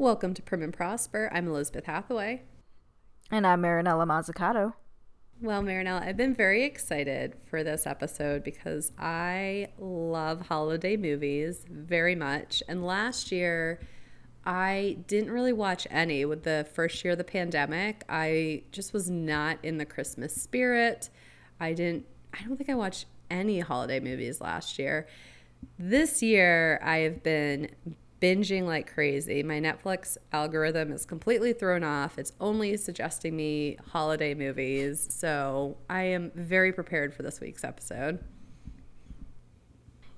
Welcome to Prim and Prosper. I'm Elizabeth Hathaway. And I'm Marinella Mazzucato. Well, Marinella, I've been very excited for this episode because I love holiday movies very much. And last year, I didn't really watch any. With the first year of the pandemic, I just was not in the Christmas spirit. I didn't, I don't think I watched any holiday movies last year. This year, I have been binging like crazy. My Netflix algorithm is completely thrown off. It's only suggesting me holiday movies. So I am very prepared for this week's episode.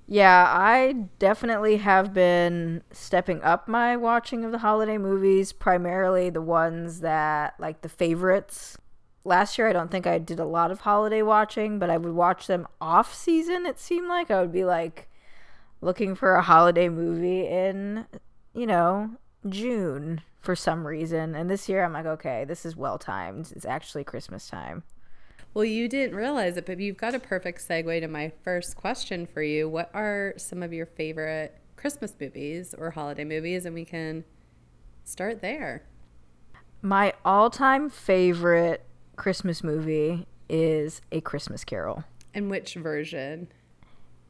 Yeah, I definitely have been stepping up my watching of the holiday movies, primarily the ones that, like the favorites. Last year, I don't think I did a lot of holiday watching, but I would watch them off season, it seemed like. I would be like, looking for a holiday movie in, you know, June for some reason. And this year I'm like, okay, this is well timed. It's actually Christmas time. Well, you didn't realize it, but you've got a perfect segue to my first question for you. What are some of your favorite Christmas movies or holiday movies? And we can start there. My all time favorite Christmas movie is A Christmas Carol. And which version?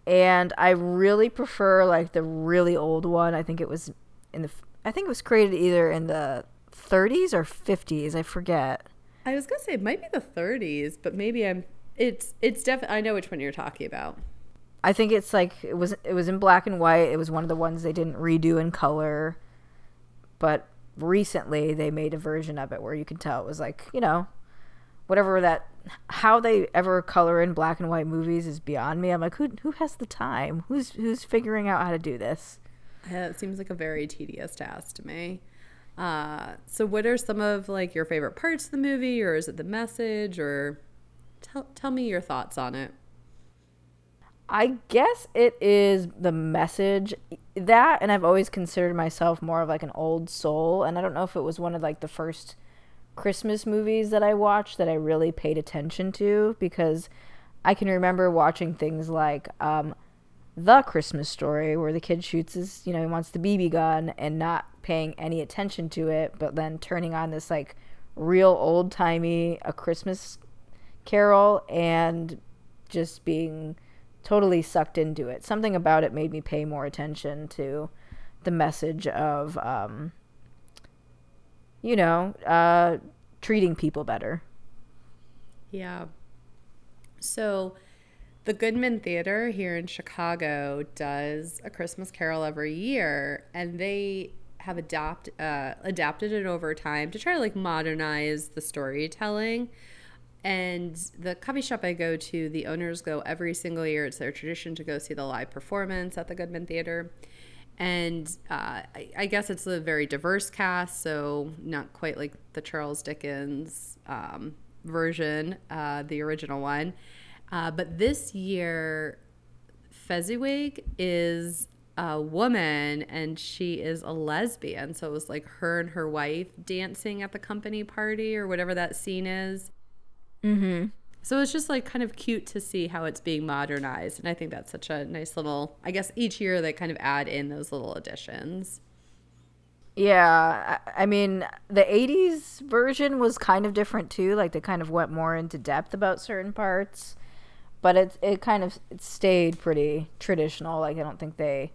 And I really prefer like the really old one. I think it was in the I think it was created either in the 30s or 50s. I forget. I was gonna say it might be the 30s, but maybe I'm. It's it's definitely. I know which one you're talking about. I think it's like it was it was in black and white. It was one of the ones they didn't redo in color, but recently they made a version of it where you can tell it was like you know whatever that how they ever color in black and white movies is beyond me. I'm like, who who has the time? Who's who's figuring out how to do this? Yeah, it seems like a very tedious task to me. Uh, so, what are some of like your favorite parts of the movie, or is it the message, or tell tell me your thoughts on it? I guess it is the message that, and I've always considered myself more of like an old soul, and I don't know if it was one of like the first Christmas movies that I watched that I really paid attention to because I can remember watching things like um, The Christmas Story, where the kid shoots his, you know, he wants the BB gun and not paying any attention to it, but then turning on this like real old timey A Christmas Carol and just being totally sucked into it. Something about it made me pay more attention to the message of um, you know, uh, treating people better. Yeah. So, the Goodman Theater here in Chicago does a Christmas Carol every year, and they have adapt uh, adapted it over time to try to like modernize the storytelling. And the coffee shop I go to, the owners go every single year. It's their tradition to go see the live performance at the Goodman Theater and uh, I, I, guess it's a very diverse cast, so not quite like the Charles Dickens um, version, uh, the original one. Uh, but this year, Fezziwig is a woman and she is a lesbian. So it was like her and her wife dancing at the company party or whatever that scene is. Mm-hmm. So it's just like kind of cute to see how it's being modernized. And I think that's such a nice little, I guess each year they kind of add in those little additions. Yeah, I mean, the 80s version was kind of different too. Like they kind of went more into depth about certain parts, but it it kind of it stayed pretty traditional. Like I don't think they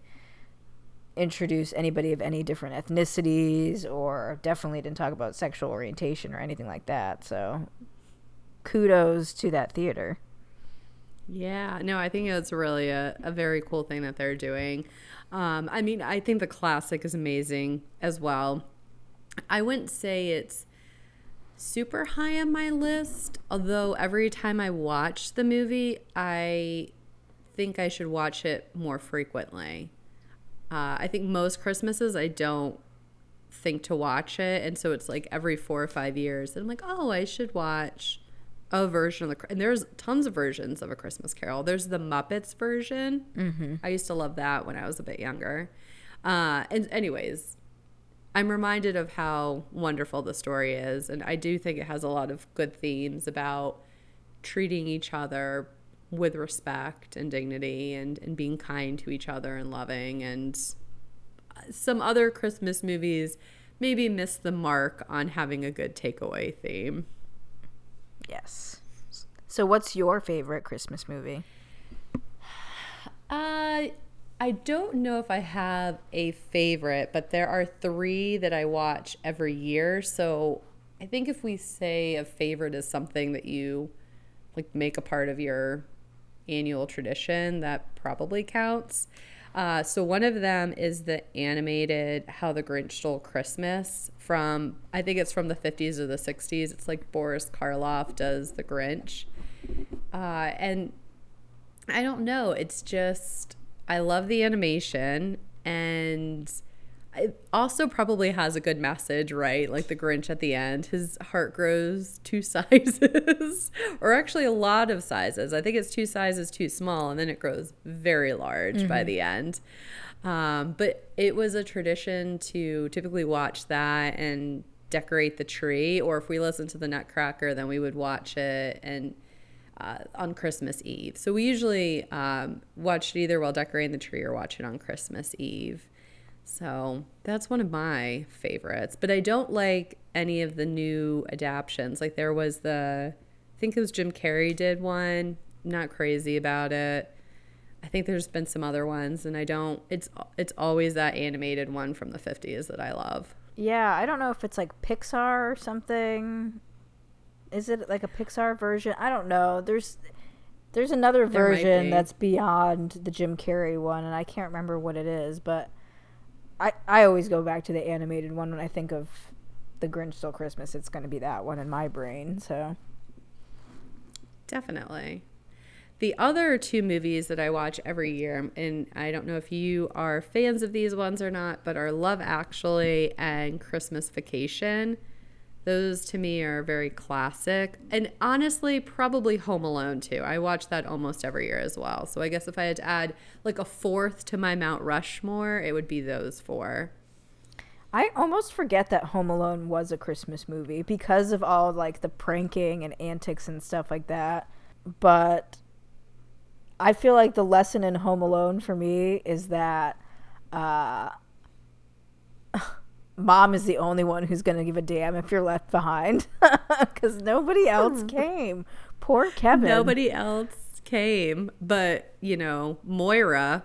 introduced anybody of any different ethnicities or definitely didn't talk about sexual orientation or anything like that. So kudos to that theater. Yeah, no, I think it's really a, a very cool thing that they're doing. Um, I mean, I think the classic is amazing as well. I wouldn't say it's super high on my list, although every time I watch the movie, I think I should watch it more frequently. Uh, I think most Christmases I don't think to watch it, and so it's like every four or five years, and I'm like, oh, I should watch a version of the and there's tons of versions of a Christmas Carol. There's the Muppets version. Mm-hmm. I used to love that when I was a bit younger. Uh, and anyways, I'm reminded of how wonderful the story is, and I do think it has a lot of good themes about treating each other with respect and dignity, and and being kind to each other and loving. And some other Christmas movies maybe miss the mark on having a good takeaway theme. Yes. So, what's your favorite Christmas movie? Uh, I don't know if I have a favorite, but there are three that I watch every year. So I think if we say a favorite is something that you like make a part of your annual tradition, that probably counts. Uh, so one of them is the animated How the Grinch Stole Christmas from I think it's from the 50s or the 60s. It's like Boris Karloff does the Grinch, uh, and I don't know. It's just I love the animation and it also probably has a good message, right? Like the Grinch at the end, his heart grows two sizes, or actually a lot of sizes. I think it's two sizes too small, and then it grows very large mm-hmm. by the end. Um, but it was a tradition to typically watch that and decorate the tree, or if we listened to the Nutcracker, then we would watch it and uh, on Christmas Eve. So we usually um, watch it either while decorating the tree or watch it on Christmas Eve. So that's one of my favorites. But I don't like any of the new adaptations. Like there was the, I think it was Jim Carrey did one. Not crazy about it. I think there's been some other ones, and I don't. It's it's always that animated one from the 50s that I love. Yeah, I don't know if it's like Pixar or something. Is it like a Pixar version? I don't know. There's there's another version that's beyond the Jim Carrey one, and I can't remember what it is. But I I always go back to the animated one when I think of the Grinch Stole Christmas. It's going to be that one in my brain. So definitely. The other two movies that I watch every year, and I don't know if you are fans of these ones or not, but are Love Actually and Christmas Vacation. Those to me are very classic. And honestly, probably Home Alone too. I watch that almost every year as well. So I guess if I had to add like a fourth to my Mount Rushmore, it would be those four. I almost forget that Home Alone was a Christmas movie because of all like the pranking and antics and stuff like that. But I feel like the lesson in Home Alone for me is that uh mom is the only one who's going to give a damn if you're left behind because nobody else came. Poor Kevin. Nobody else came, but you know, Moira,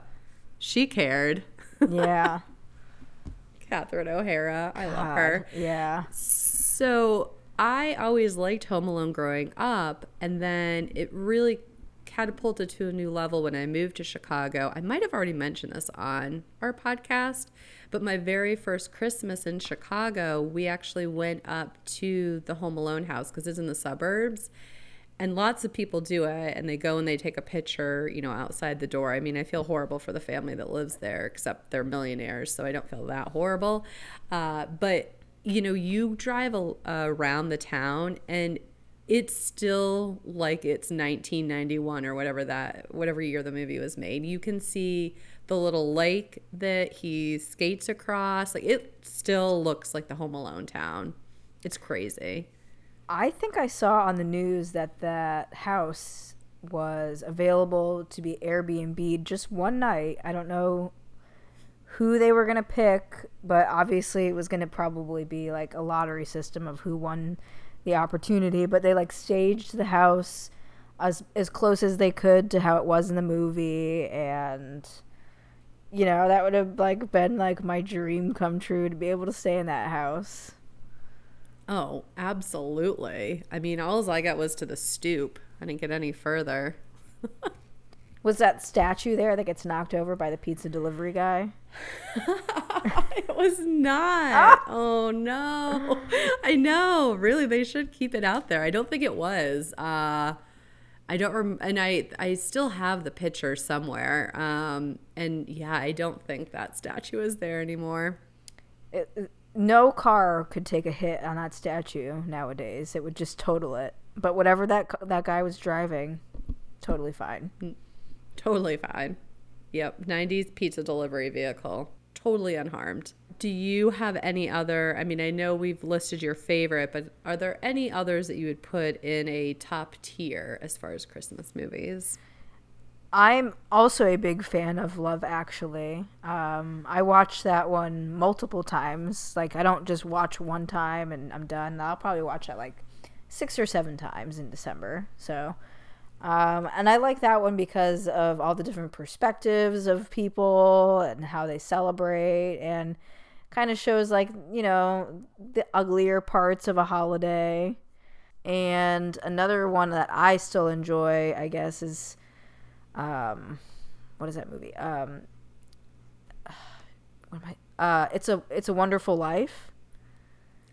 she cared. Yeah. Catherine O'Hara. I God, love her. Yeah. So I always liked Home Alone growing up, and then it really catapulted to a new level when I moved to Chicago. I might have already mentioned this on our podcast, but my very first Christmas in Chicago, we actually went up to the Home Alone house because it's in the suburbs. And lots of people do it and they go and they take a picture, you know, outside the door. I mean, I feel horrible for the family that lives there, except they're millionaires, so I don't feel that horrible. Uh, but, you know, you drive a, uh, around the town and it's still like it's 1991 or whatever that whatever year the movie was made. You can see the little lake that he skates across. Like it still looks like the Home Alone town. It's crazy. I think I saw on the news that that house was available to be Airbnb just one night. I don't know who they were going to pick, but obviously it was going to probably be like a lottery system of who won the opportunity, but they like staged the house as as close as they could to how it was in the movie and you know, that would have like been like my dream come true to be able to stay in that house. Oh, absolutely. I mean, all I got was to the stoop. I didn't get any further. was that statue there that gets knocked over by the pizza delivery guy? it was not. Ah! Oh no. I know. Really, they should keep it out there. I don't think it was. Uh I don't rem- and I I still have the picture somewhere. Um and yeah, I don't think that statue is there anymore. It, no car could take a hit on that statue nowadays. It would just total it. But whatever that that guy was driving, totally fine. Totally fine. Yep, 90s pizza delivery vehicle. Totally unharmed do you have any other? I mean, I know we've listed your favorite, but are there any others that you would put in a top tier as far as Christmas movies? I'm also a big fan of Love Actually. Um, I watched that one multiple times. Like I don't just watch one time and I'm done. I'll probably watch it like six or seven times in December. So, um, and I like that one because of all the different perspectives of people and how they celebrate and kind of shows like you know the uglier parts of a holiday. And another one that I still enjoy, I guess, is um, what is that movie? Um, what am I? Uh, it's a it's a Wonderful Life.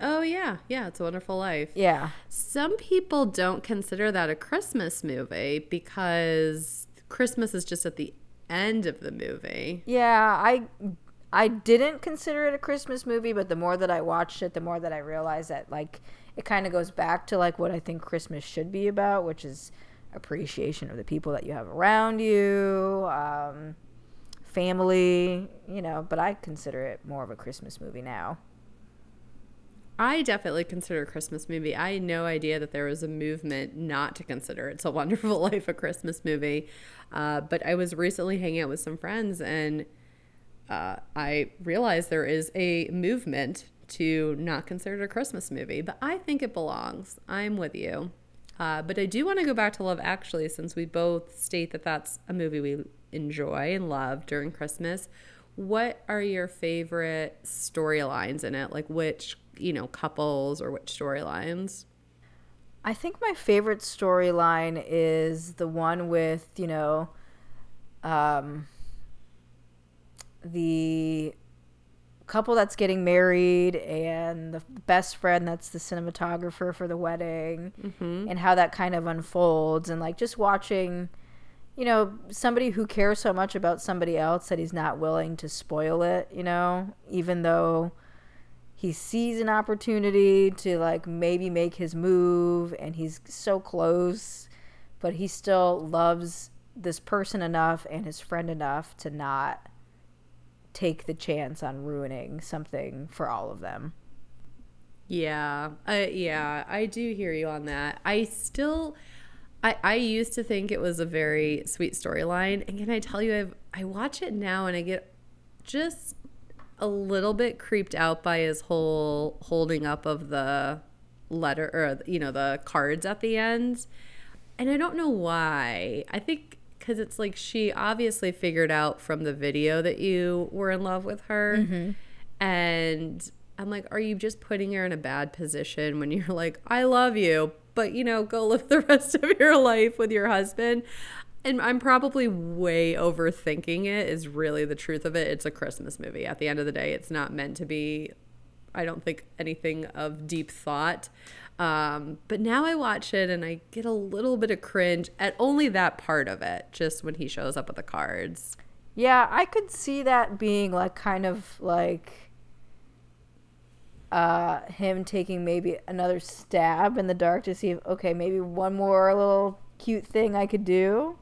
Oh yeah, yeah, it's a Wonderful Life. Yeah. Some people don't consider that a Christmas movie because Christmas is just at the end of the movie. Yeah, I I didn't consider it a Christmas movie, but the more that I watched it, the more that I realized that like it kind of goes back to like what I think Christmas should be about, which is appreciation of the people that you have around you, um, family, you know. But I consider it more of a Christmas movie now. I definitely consider a Christmas movie. I had no idea that there was a movement not to consider It's a Wonderful Life a Christmas movie. Uh, but I was recently hanging out with some friends and uh, I realized there is a movement to not consider it a Christmas movie, but I think it belongs. I'm with you. Uh, but I do want to go back to Love Actually, since we both state that that's a movie we enjoy and love during Christmas. What are your favorite storylines in it? Like which, you know, couples or which storylines? I think my favorite storyline is the one with, you know, um, the couple that's getting married and the best friend that's the cinematographer for the wedding mm-hmm. and how that kind of unfolds and like just watching you know somebody who cares so much about somebody else that he's not willing to spoil it you know even though he sees an opportunity to like maybe make his move and he's so close but he still loves this person enough and his friend enough to not take the chance on ruining something for all of them. Yeah. Uh, yeah, I do hear you on that. I still I I used to think it was a very sweet storyline, and can I tell you I've I watch it now and I get just a little bit creeped out by his whole holding up of the letter or you know the cards at the end. And I don't know why. I think because it's like she obviously figured out from the video that you were in love with her. Mm-hmm. And I'm like, are you just putting her in a bad position when you're like, I love you, but you know, go live the rest of your life with your husband? And I'm probably way overthinking it, is really the truth of it. It's a Christmas movie. At the end of the day, it's not meant to be, I don't think, anything of deep thought. Um, but now I watch it and I get a little bit of cringe at only that part of it, just when he shows up with the cards. Yeah, I could see that being like kind of like uh, him taking maybe another stab in the dark to see if okay, maybe one more little cute thing I could do.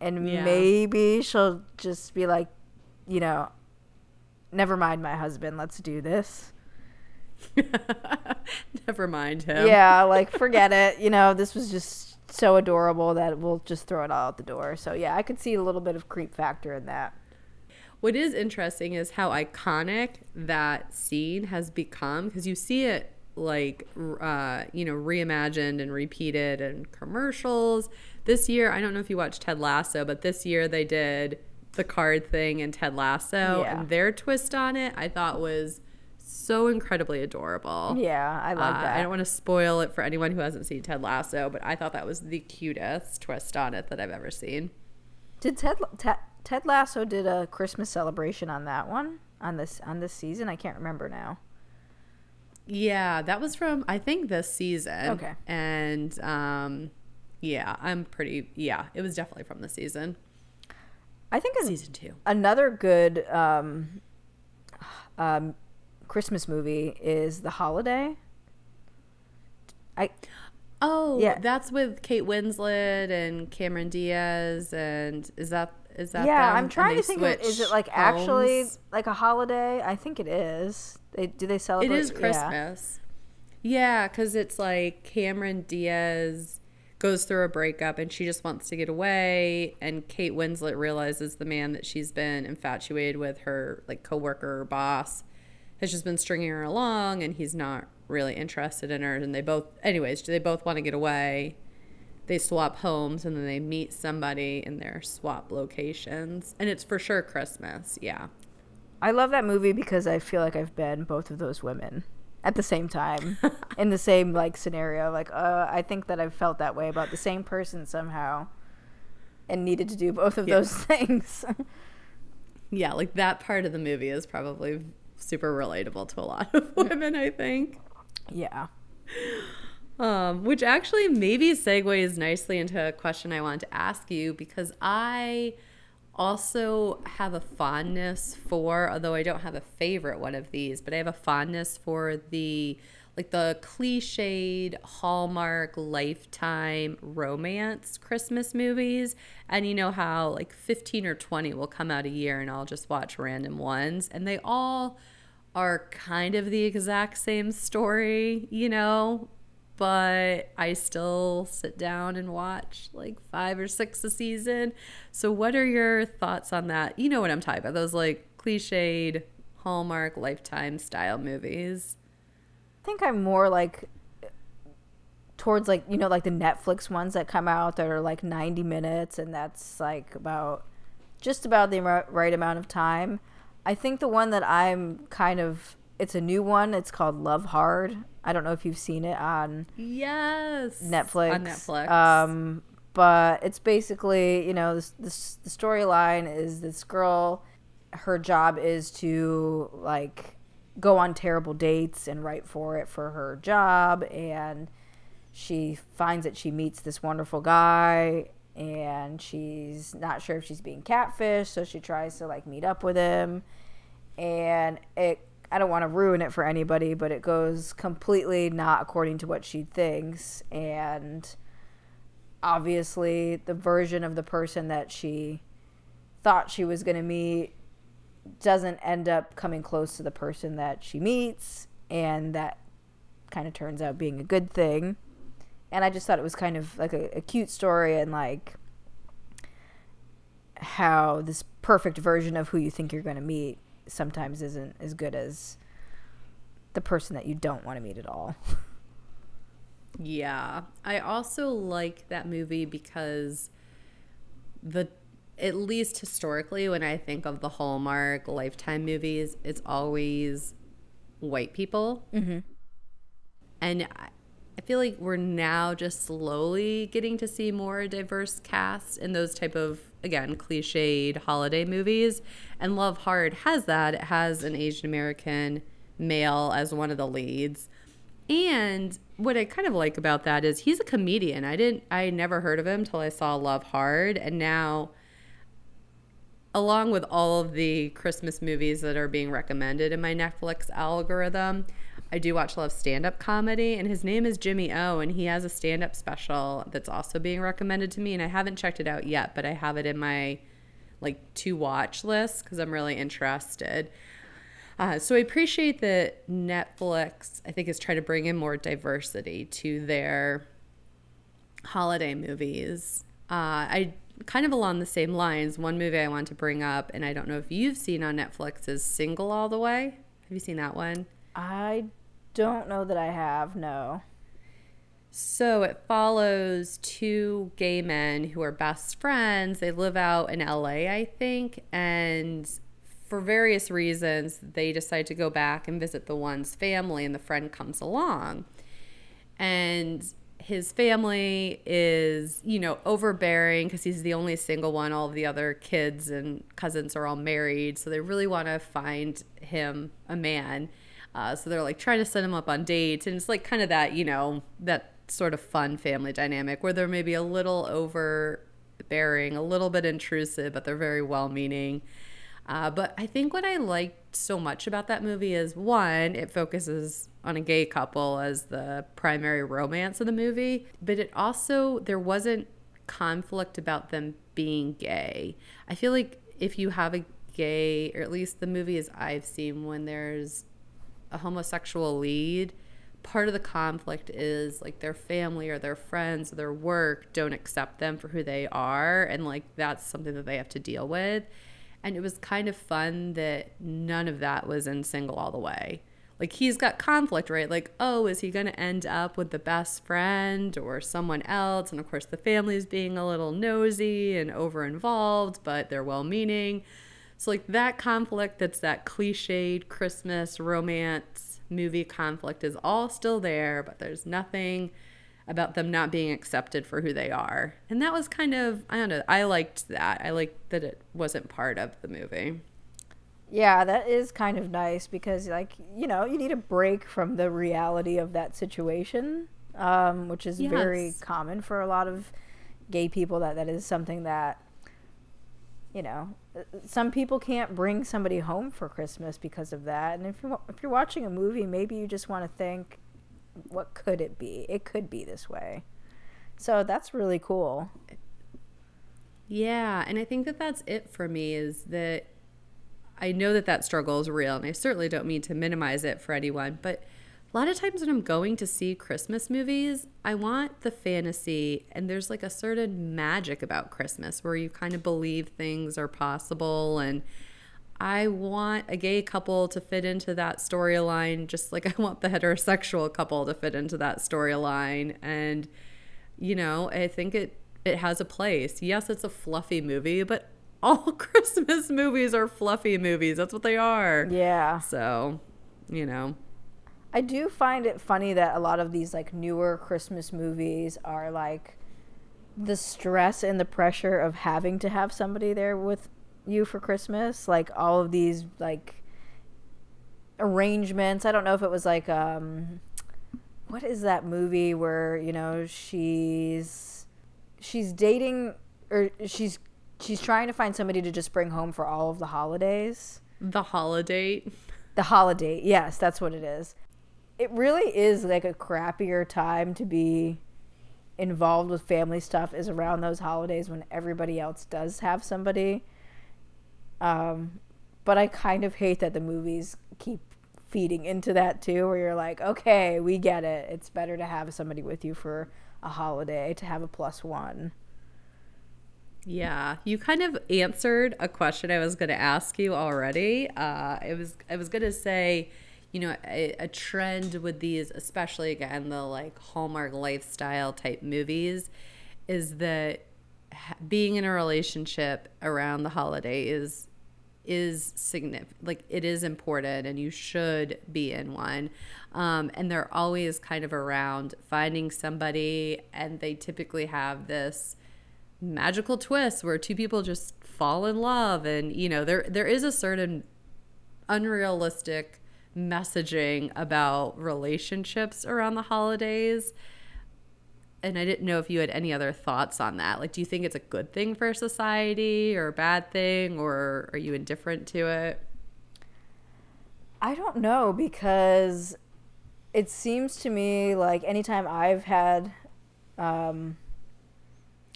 And yeah. maybe she'll just be like, you know, never mind my husband, let's do this. Never mind him. Yeah, like forget it. You know, this was just so adorable that we'll just throw it all out the door. So yeah, I could see a little bit of creep factor in that. What is interesting is how iconic that scene has become because you see it like uh, you know reimagined and repeated in commercials. This year, I don't know if you watched Ted Lasso, but this year they did the card thing in Ted Lasso, yeah. and their twist on it I thought was so incredibly adorable. Yeah, I love uh, that. I don't want to spoil it for anyone who hasn't seen Ted Lasso, but I thought that was the cutest twist on it that I've ever seen. Did Ted Ted, Ted Lasso did a Christmas celebration on that one on this on this season? I can't remember now. Yeah, that was from I think this season. Okay. And um yeah, I'm pretty yeah, it was definitely from the season. I think season 2. Another good um um Christmas movie is The Holiday. I Oh, yeah. that's with Kate Winslet and Cameron Diaz and is that is that Yeah? I'm trying to think of is it like homes? actually like a holiday? I think it is. They do they celebrate It is Christmas. Yeah, yeah cuz it's like Cameron Diaz goes through a breakup and she just wants to get away and Kate Winslet realizes the man that she's been infatuated with her like coworker or boss has just been stringing her along and he's not really interested in her and they both anyways do they both want to get away they swap homes and then they meet somebody in their swap locations and it's for sure christmas yeah I love that movie because I feel like I've been both of those women at the same time in the same like scenario. Like, uh, I think that I've felt that way about the same person somehow, and needed to do both of Yeah. those things. yeah like that part of the movie is probably super relatable to a lot of women i think yeah. Um, which actually maybe segues nicely into a question I wanted to ask you because I also have a fondness for, although I don't have a favorite one of these, but I have a fondness for the like the cliched Hallmark lifetime romance Christmas movies. And you know how like 15 or 20 will come out a year and I'll just watch random ones and they all are kind of the exact same story, you know, but I still sit down and watch like five or six a season. So, what are your thoughts on that? You know what I'm talking about? Those like cliched Hallmark Lifetime style movies. I think I'm more like towards like you know like the Netflix ones that come out that are like 90 minutes and that's like about just about the right amount of time. I think the one that I'm kind of it's a new one. It's called Love Hard. I don't know if you've seen it on Yes. Netflix. On Netflix. Um, but it's basically, you know, this, this the storyline is this girl, her job is to like go on terrible dates and write for it for her job, and she finds that she meets this wonderful guy, and she's not sure if she's being catfished, so she tries to like meet up with him, and it. I don't want to ruin it for anybody, but it goes completely not according to what she thinks, and obviously the version of the person that she thought she was going to meet doesn't end up coming close to the person that she meets and that kind of turns out being a good thing. And i just thought it was kind of like a, a cute story and like how this perfect version of who you think you're going to meet sometimes isn't as good as the person that you don't want to meet at all Yeah. I also like that movie because the at least historically when I think of the Hallmark Lifetime movies, it's always white people. mm-hmm. And I, I feel like we're now just slowly getting to see more diverse casts in those type of again cliched holiday movies. And Love Hard has that. It has an Asian American male as one of the leads. And what I kind of like about that is he's a comedian. I didn't I never heard of him till I saw Love Hard and now along with all of the Christmas movies that are being recommended in my Netflix algorithm, I do watch a lot of stand up comedy, and his name is Jimmy O, and he has a stand up special that's also being recommended to me. And I haven't checked it out yet, but I have it in my like to watch list because I'm really interested. Uh, so I appreciate that Netflix, I think, is trying to bring in more diversity to their holiday movies. Uh, I kind of along the same lines. One movie I want to bring up, and I don't know if you've seen on Netflix, is Single All the Way. Have you seen that one? i don't know that i have no So it follows two gay men who are best friends. They live out in LA, I think, and for various reasons, they decide to go back and visit the one's family, and the friend comes along. And his family is, you know, overbearing because he's the only single one. All of the other kids and cousins are all married. So they really want to find him a man. Uh, so they're like trying to set him up on dates. And it's like kind of that, you know, that sort of fun family dynamic where they're maybe a little overbearing, a little bit intrusive, but they're very well meaning. Uh, but I think what I liked so much about that movie is one, it focuses on a gay couple as the primary romance of the movie, but it also, there wasn't conflict about them being gay. I feel like if you have a gay, or at least the movies I've seen when there's a homosexual lead, part of the conflict is like their family or their friends or their work don't accept them for who they are and like that's something that they have to deal with. And it was kind of fun that none of that was in single all the way. Like he's got conflict right? Like oh is he going to end up with the best friend or someone else? And of course the family's being a little nosy and over involved but they're well meaning so like that conflict that's that cliched christmas romance movie conflict is all still there, but there's nothing about them not being accepted for who they are. And that was kind of, I don't know, I liked that. I liked that it wasn't part of the movie. Yeah, that is kind of nice because, like, you know, you need a break from the reality of that situation, um, which is yes. very common for a lot of gay people. That that is something that, you know, some people can't bring somebody home for Christmas because of that. And if you if you're watching a movie, maybe you just want to think, what could it be? It could be this way. So that's really cool. Yeah, and I think that that's it for me is that I know that that struggle is real and I certainly don't mean to minimize it for anyone, but a lot of times when I'm going to see Christmas movies, I want the fantasy, and there's like a certain magic about Christmas where you kind of believe things are possible. And I want a gay couple to fit into that storyline, just like I want the heterosexual couple to fit into that storyline. And, you know, I think it, it has a place. Yes, it's a fluffy movie, but all Christmas movies are fluffy movies. That's what they are. Yeah. So, you know. I do find it funny that a lot of these like newer Christmas movies are like the stress and the pressure of having to have somebody there with you for Christmas. Like all of these like arrangements. I don't know if it was like um what is that movie where, you know, she's she's dating or she's she's trying to find somebody to just bring home for all of the holidays. The holiday. The holiday. Yes, that's what it is it really is like a crappier time to be involved with family stuff is around those holidays when everybody else does have somebody. Um, but I kind of hate that the movies keep feeding into that too, where you're like, okay, we get it. It's better to have somebody with you for a holiday to have a plus one. Yeah, you kind of answered a question I was going to ask you already. Uh, it was I was going to say you know, a, a, trend with these, especially again, the like Hallmark Lifetime type movies, is that being in a relationship around the holiday is is significant like it is important and you should be in one. Um, and they're always kind of around finding somebody and they typically have this magical twist where two people just fall in love and you know there there is a certain unrealistic messaging about relationships around the holidays. And I didn't know if you had any other thoughts on that. Like, do you think it's a good thing for society or a bad thing, or are you indifferent to it? I don't know because it seems to me like anytime I've had, um,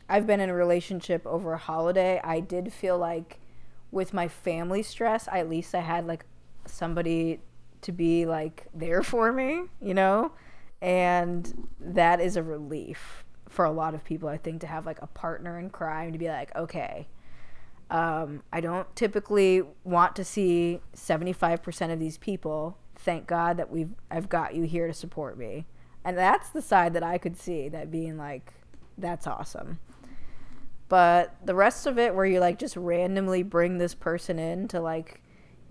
I've been in a relationship over a holiday, I did feel like with my family stress, at least I had like somebody to be like there for me, you know? And that is a relief for a lot of people, I think, to have like a partner in crime to be like, okay, um, I don't typically want to see 75% of these people. Thank God that we've I've got you here to support me. And that's the side that I could see that being like that's awesome. But the rest of it where you like just randomly bring this person in to like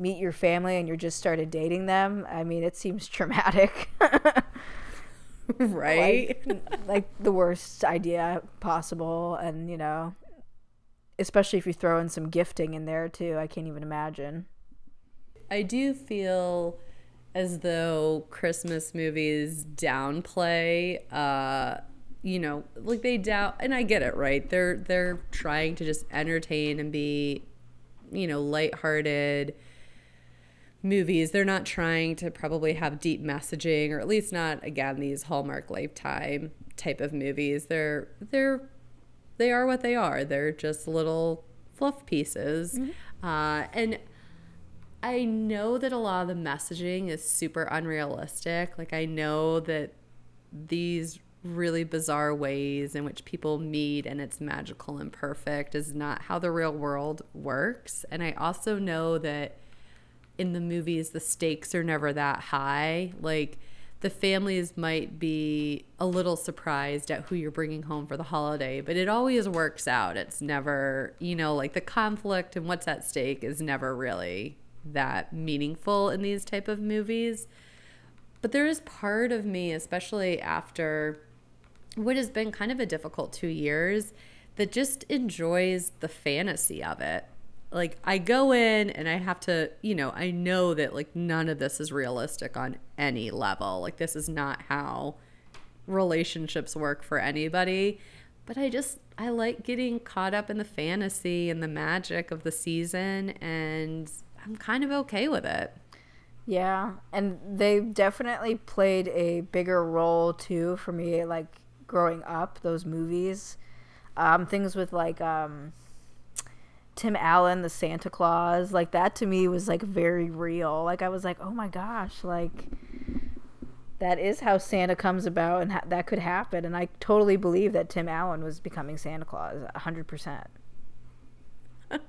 meet your family and you just started dating them, I mean, it seems traumatic. right? Like, like, the worst idea possible. And, you know, especially if you throw in some gifting in there too, I can't even imagine. I do feel as though Christmas movies downplay, uh, you know, like they doubt, and I get it, right? They're they're trying to just entertain and be, you know, lighthearted movies. They're not trying to probably have deep messaging, or at least not again these Hallmark Lifetime type of movies. They're they're they are what they are. They're just little fluff pieces, mm-hmm. uh, and I know that a lot of the messaging is super unrealistic. Like I know that these really bizarre ways in which people meet and it's magical and perfect is not how the real world works. And I also know that in the movies the stakes are never that high. Like the families might be a little surprised at who you're bringing home for the holiday, but it always works out. It's never, you know, like the conflict and what's at stake is never really that meaningful in these type of movies. But there is part of me, especially after what has been kind of a difficult two years, that just enjoys the fantasy of it. Like I go in and I have to, you know, I know that like none of this is realistic on any level. Like this is not how relationships work for anybody. But I just I like getting caught up in the fantasy and the magic of the season and I'm kind of okay with it. Yeah, and they definitely played a bigger role too for me like growing up those movies. Um things with like um Tim Allen, the Santa Claus, like that to me was like very real. Like I was like, "Oh my gosh, like that is how Santa comes about and ha- that could happen." And I totally believe that Tim Allen was becoming Santa Claus 100%.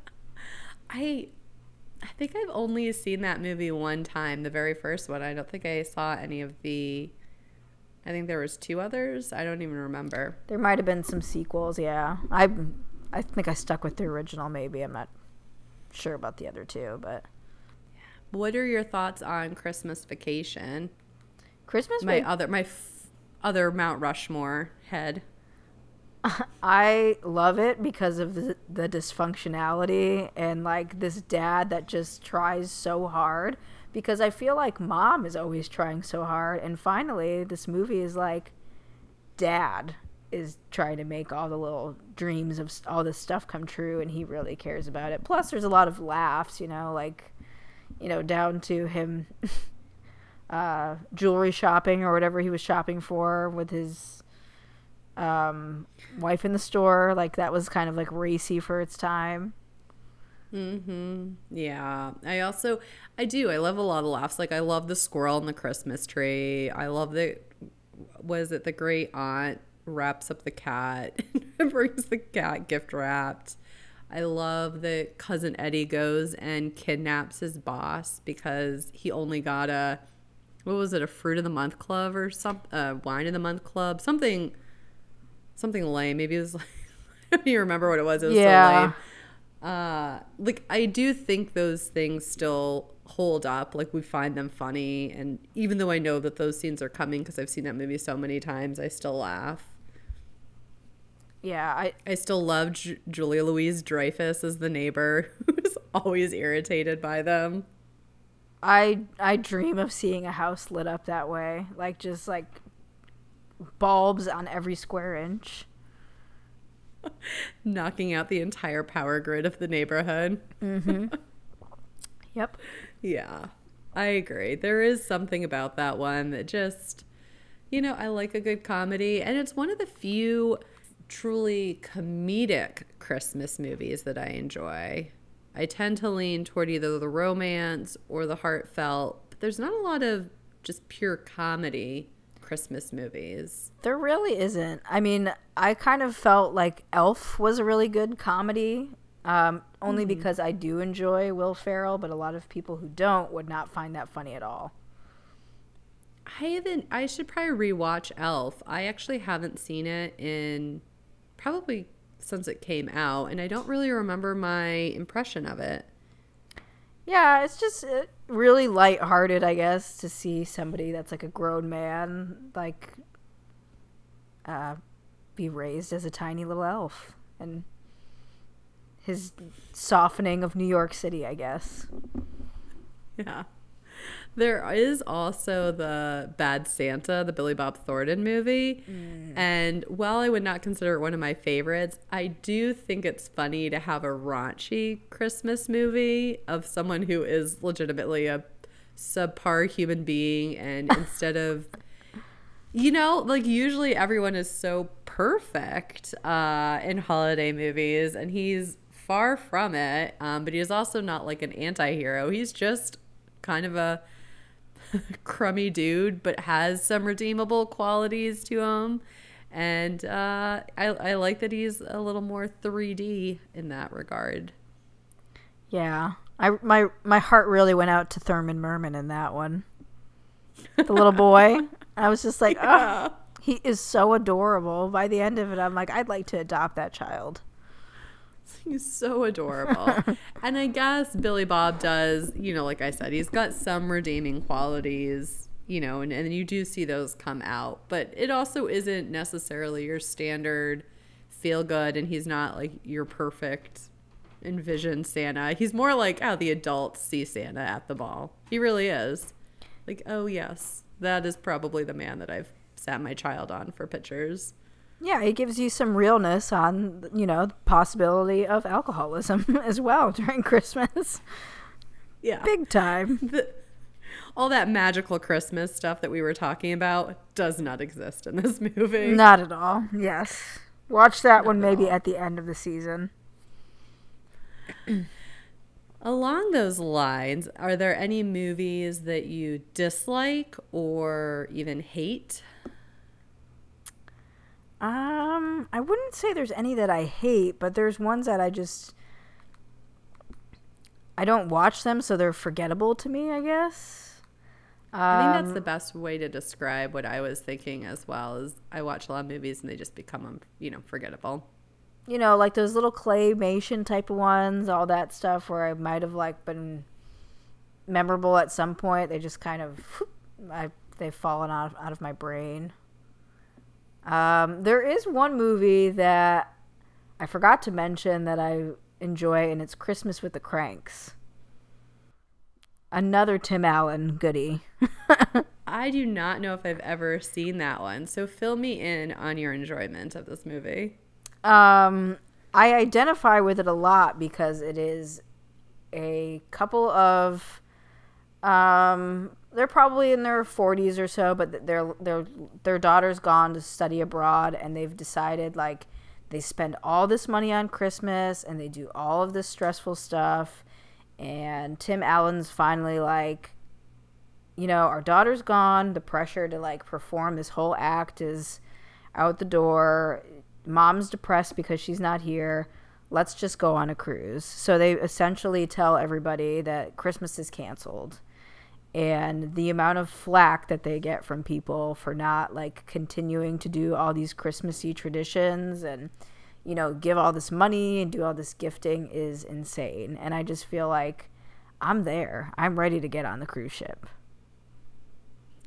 I I think I've only seen that movie one time, the very first one. I don't think I saw any of the I think there was two others. I don't even remember. There might have been some sequels, yeah. I I think I stuck with the original. Maybe I'm not sure about the other two, but. What are your thoughts on Christmas Vacation? Christmas. My va- other my f- other Mount Rushmore head. I love it because of the, the dysfunctionality and like this dad that just tries so hard. Because I feel like mom is always trying so hard, and finally, this movie is like, dad is trying to make all the little dreams of all this stuff come true and he really cares about it. Plus there's a lot of laughs, you know, like you know, down to him uh jewelry shopping or whatever he was shopping for with his um wife in the store, like that was kind of like racy for its time. Mhm. Yeah. I also I do. I love a lot of laughs. Like I love the squirrel and the Christmas tree. I love the was it the great aunt wraps up the cat and brings the cat gift wrapped. I love that cousin Eddie goes and kidnaps his boss because he only got a what was it a fruit of the month club or some uh, wine of the month club? Something something lame. Maybe it was like I don't even remember what it was. It was yeah. so lame. Uh like I do think those things still hold up. Like we find them funny. And even though I know that those scenes are coming because I've seen that movie so many times I still laugh yeah, I I still love J- Julia Louise Dreyfus as the neighbor who's always irritated by them. I I dream of seeing a house lit up that way, like just like bulbs on every square inch. Knocking out the entire power grid of the neighborhood. Mhm. yep. Yeah. I agree. There is something about that one that just you know, I like a good comedy and it's one of the few truly comedic Christmas movies that I enjoy. I tend to lean toward either the romance or the heartfelt, but there's not a lot of just pure comedy Christmas movies. There really isn't. I mean, I kind of felt like Elf was a really good comedy, um, only mm-hmm. because I do enjoy Will Ferrell, but a lot of people who don't would not find that funny at all. I haven't. I should probably rewatch Elf. I actually haven't seen it in probably since it came out, and I don't really remember my impression of it. Yeah, it's just uh, really lighthearted, I guess, to see somebody that's like a grown man, like, uh, be raised as a tiny little elf, and his softening of New York City, I guess. Yeah. There is also the Bad Santa, the Billy Bob Thornton movie. Mm. And while I would not consider it one of my favorites, I do think it's funny to have a raunchy Christmas movie of someone who is legitimately a subpar human being. And instead of, you know, like usually everyone is so perfect uh, in holiday movies, and he's far from it. Um, but he is also not like an anti-hero. He's just kind of a crummy dude, but has some redeemable qualities to him. And uh, I, I like that he's a little more 3D in that regard. Yeah. I my my heart really went out to Thurman Merman in that one. The little boy. I was just like, Yeah. oh, he is so adorable. By the end of it, I'm like, I'd like to adopt that child. He's so adorable. and I guess Billy Bob does, you know, like I said, he's got some redeeming qualities, you know, and, and you do see those come out. But it also isn't necessarily your standard feel good, and he's not like your perfect envisioned Santa. He's more like how the adults see Santa at the ball. He really is. Like, oh, yes, that is probably the man that I've sat my child on for pictures. Yeah, it gives you some realness on, you know, the possibility of alcoholism as well during Christmas. Yeah. Big time. the, all that magical Christmas stuff that we were talking about does not exist in this movie. Not at all. Yes. Watch that one at maybe all. at the end of the season. Along those lines, are there any movies that you dislike or even hate? Um, I wouldn't say there's any that I hate, but there's ones that I just I don't watch them, so they're forgettable to me. I guess. I think that's Um, the best way to describe what I was thinking as well. Is I watch a lot of movies and they just become, um, you know, forgettable. you know, like those little claymation type of ones, all that stuff where I might have like been memorable at some point. They just kind of, I they've fallen out of, out of my brain. Um, there is one movie that I forgot to mention that I enjoy, and it's Christmas with the Cranks. Another Tim Allen goodie. I do not know if I've ever seen that one. So fill me in on your enjoyment of this movie. Um, I identify with it a lot because it is a couple of um they're probably in their 40s or so but their their their daughter's gone to study abroad and they've decided like they spend all this money on Christmas and they do all of this stressful stuff. And Tim Allen's finally like you know our daughter's gone. The pressure to like perform this whole act is out the door. Mom's depressed because she's not here. Let's just go on a cruise. So they essentially tell everybody that christmas is canceled and the amount of flack that they get from people for not like continuing to do all these christmassy traditions and you know give all this money and do all this gifting is insane. And i just feel like i'm there. I'm ready to get on the cruise ship.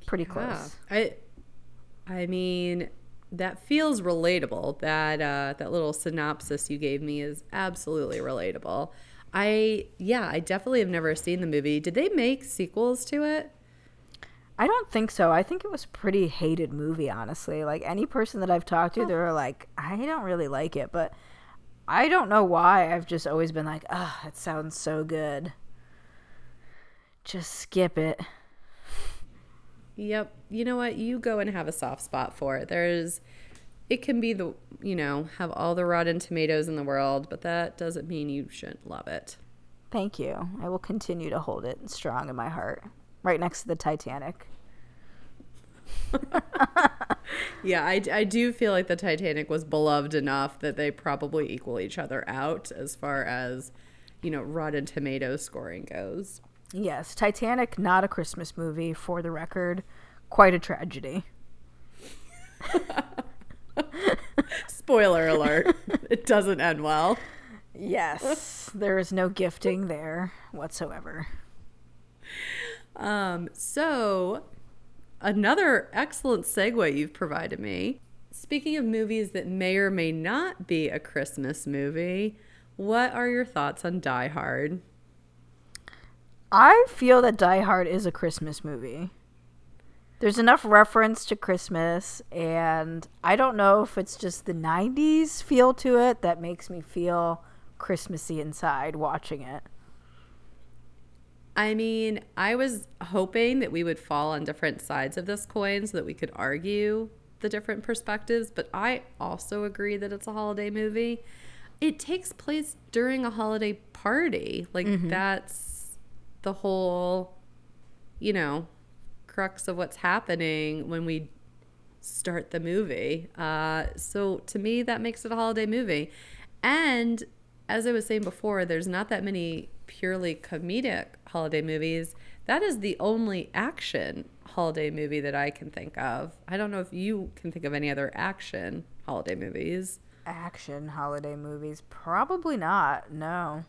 Pretty close. I I mean, that feels relatable. That uh that little synopsis you gave me is absolutely relatable. I yeah, I definitely have never seen the movie. Did they make sequels to it? I don't think so. I think it was a pretty hated movie, honestly. Like any person that I've talked to, they're like, I don't really like it, but I don't know why. I've just always been like, ah, it sounds so good. Just skip it. Yep. You know what? You go and have a soft spot for it. There's it can be the, you know, have all the rotten tomatoes in the world, but that doesn't mean you shouldn't love it. Thank you. I will continue to hold it strong in my heart, right next to the Titanic. Yeah, I, I do feel like the Titanic was beloved enough that they probably equal each other out as far as, you know, Rotten Tomatoes scoring goes. Yes, Titanic, not a Christmas movie, for the record. Quite a tragedy. Spoiler alert, it doesn't end well. Yes, there is no gifting there whatsoever. Um, so, another excellent segue you've provided me. Speaking of movies that may or may not be a Christmas movie, what are your thoughts on Die Hard? I feel that Die Hard is a Christmas movie. There's enough reference to Christmas, and I don't know if it's just the 90s feel to it that makes me feel Christmassy inside watching it. I mean, I was hoping that we would fall on different sides of this coin so that we could argue the different perspectives, but I also agree that it's a holiday movie. it takes place during a holiday party. Like Mm-hmm. that's the whole, you know, crux of what's happening when we start the movie. Uh, so to me, that makes it a holiday movie. And as I was saying before, there's not that many purely comedic holiday movies. That is the only action holiday movie that I can think of. I don't know if you can think of any other action holiday movies. Action holiday movies? Probably not. No.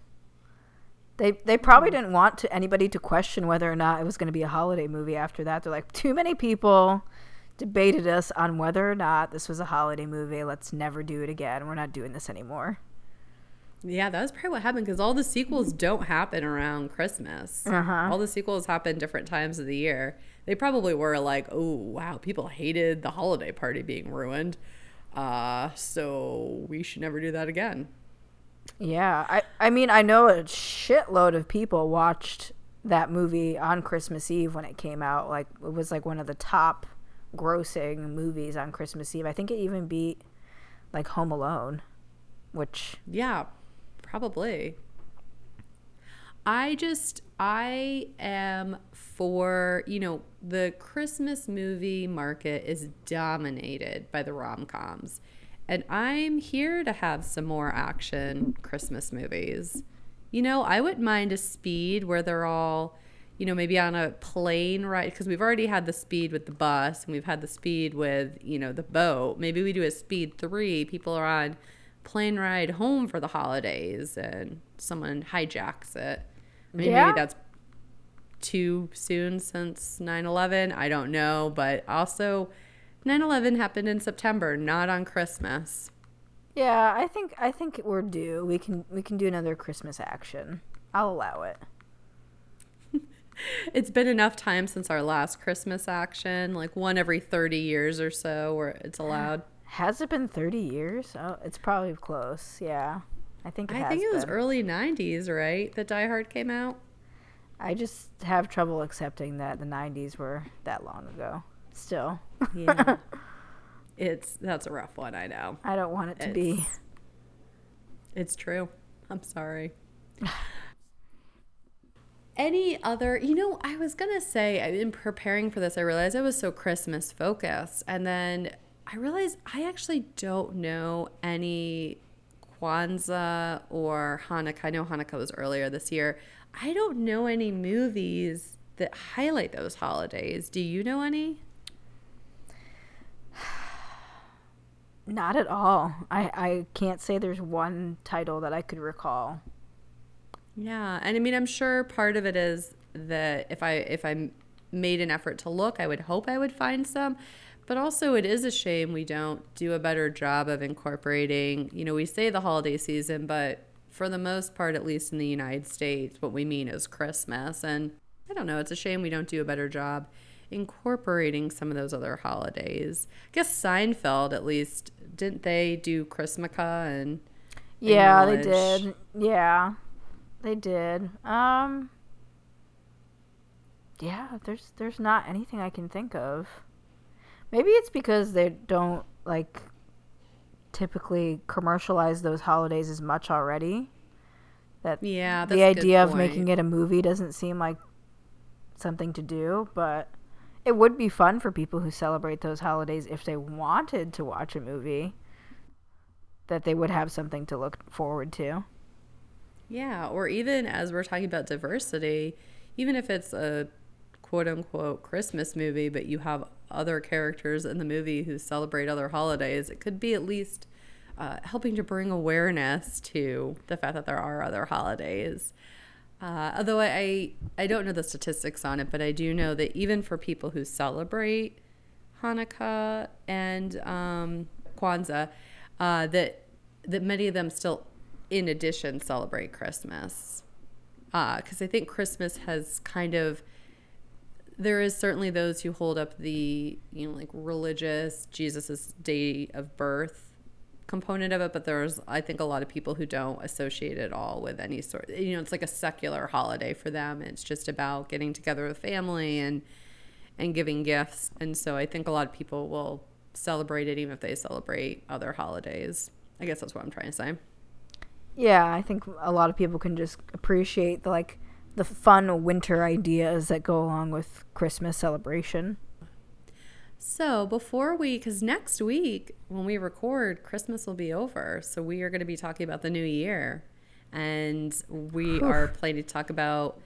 They they probably didn't want to, anybody to question whether or not it was going to be a holiday movie after that. They're like, too many people debated us on whether or not this was a holiday movie. Let's never do it again. We're not doing this anymore. Yeah, that was probably what happened because all the sequels don't happen around Christmas. Uh-huh. All the sequels happen different times of the year. They probably were like, oh, wow, people hated the holiday party being ruined. Uh, so we should never do that again. Yeah, I I mean I know a shitload of people watched that movie on Christmas Eve when it came out. Like it was like one of the top grossing movies on Christmas Eve. I think it even beat like Home Alone, which Yeah, probably. I just, I am for, you know, the Christmas movie market is dominated by the rom coms. And I'm here to have some more action Christmas movies. You know, I wouldn't mind a speed where they're all, you know, maybe on a plane ride, because we've already had the speed with the bus and we've had the speed with, you know, the boat. Maybe we do a speed three. People are on plane ride home for the holidays and someone hijacks it. I mean, Yeah. maybe that's too soon since 9 11. I don't know. But also, 9 11 happened in September, not on Christmas. yeah, I think I think we're due. We can we can do another Christmas action. I'll allow it. It's been enough time since our last Christmas action, like one every 30 years or so, where it's allowed. Has it been 30 years? Oh, it's probably close. Yeah. I think it I think it was early 90s, right? That Die Hard came out. I just have trouble accepting that the 90s were that long ago. Still, Yeah. it's that's a rough one, I know. I don't want it to be. It's- true. I'm sorry. Any other, you know, I was going to say, I- in preparing for this, I realized I was so Christmas focused. And then I realized I actually don't know any Kwanzaa or Hanukkah. I know Hanukkah was earlier this year. I don't know any movies that highlight those holidays. Do you know any? Not at all. I, I can't say there's one title that I could recall. Yeah, and I mean, I'm sure part of it is that if I if I made an effort to look, I would hope I would find some. But also, it is a shame we don't do a better job of incorporating. You know, we say the holiday season, but for the most part, at least in the United States, what we mean is Christmas. And I don't know, it's a shame we don't do a better job incorporating some of those other holidays. I guess Seinfeld, at least, didn't they do Christmukkah and Yeah, they did. Yeah, they did. Um, yeah, there's there's not anything I can think of. Maybe it's because they don't like typically commercialize those holidays as much already. That Yeah, the that's a good idea of making it a movie doesn't seem like something to do, but it would be fun for people who celebrate those holidays if they wanted to watch a movie that they would have something to look forward to. Yeah, or even as we're talking about diversity, even if it's a quote unquote Christmas movie, but you have other characters in the movie who celebrate other holidays, it could be at least uh, helping to bring awareness to the fact that there are other holidays. Uh, although I, I don't know the statistics on it, but I do know that even for people who celebrate Hanukkah and um, Kwanzaa, uh, that that many of them still, in addition, celebrate Christmas. Because I think Christmas has kind of there is certainly those who hold up the you know like religious Jesus's day of birth component of it, but there's I think a lot of people who don't associate it all with any sort. You know, it's like a secular holiday for them. It's just about getting together with family and and giving gifts. And so I think a lot of people will celebrate it even if they celebrate other holidays. I guess that's what I'm trying to say. Yeah, I think a lot of people can just appreciate the like the fun winter ideas that go along with Christmas celebration. So before we, because next week when we record, Christmas will be over. So we are going to be talking about the new year. And we are planning to talk about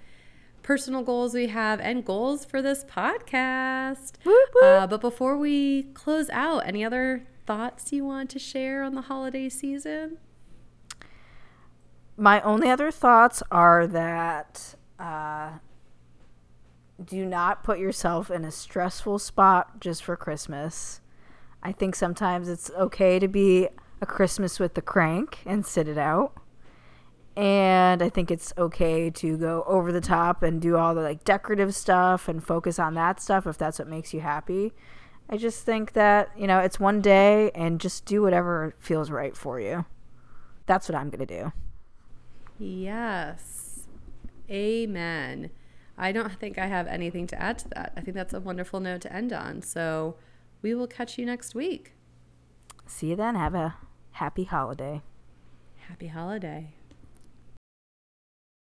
personal goals we have and goals for this podcast. Whoop, whoop. Uh, but before we close out, any other thoughts you want to share on the holiday season? My only other thoughts are that uh, do not put yourself in a stressful spot just for Christmas. I think sometimes it's okay to be a Christmas with the crank and sit it out. And I think it's okay to go over the top and do all the like decorative stuff and focus on that stuff if that's what makes you happy. I just think that, you know, it's one day and just do whatever feels right for you. That's what I'm going to do. Yes. Amen. I don't think I have anything to add to that. I think that's a wonderful note to end on. So we will catch you next week. See you then. Have a happy holiday. Happy holiday.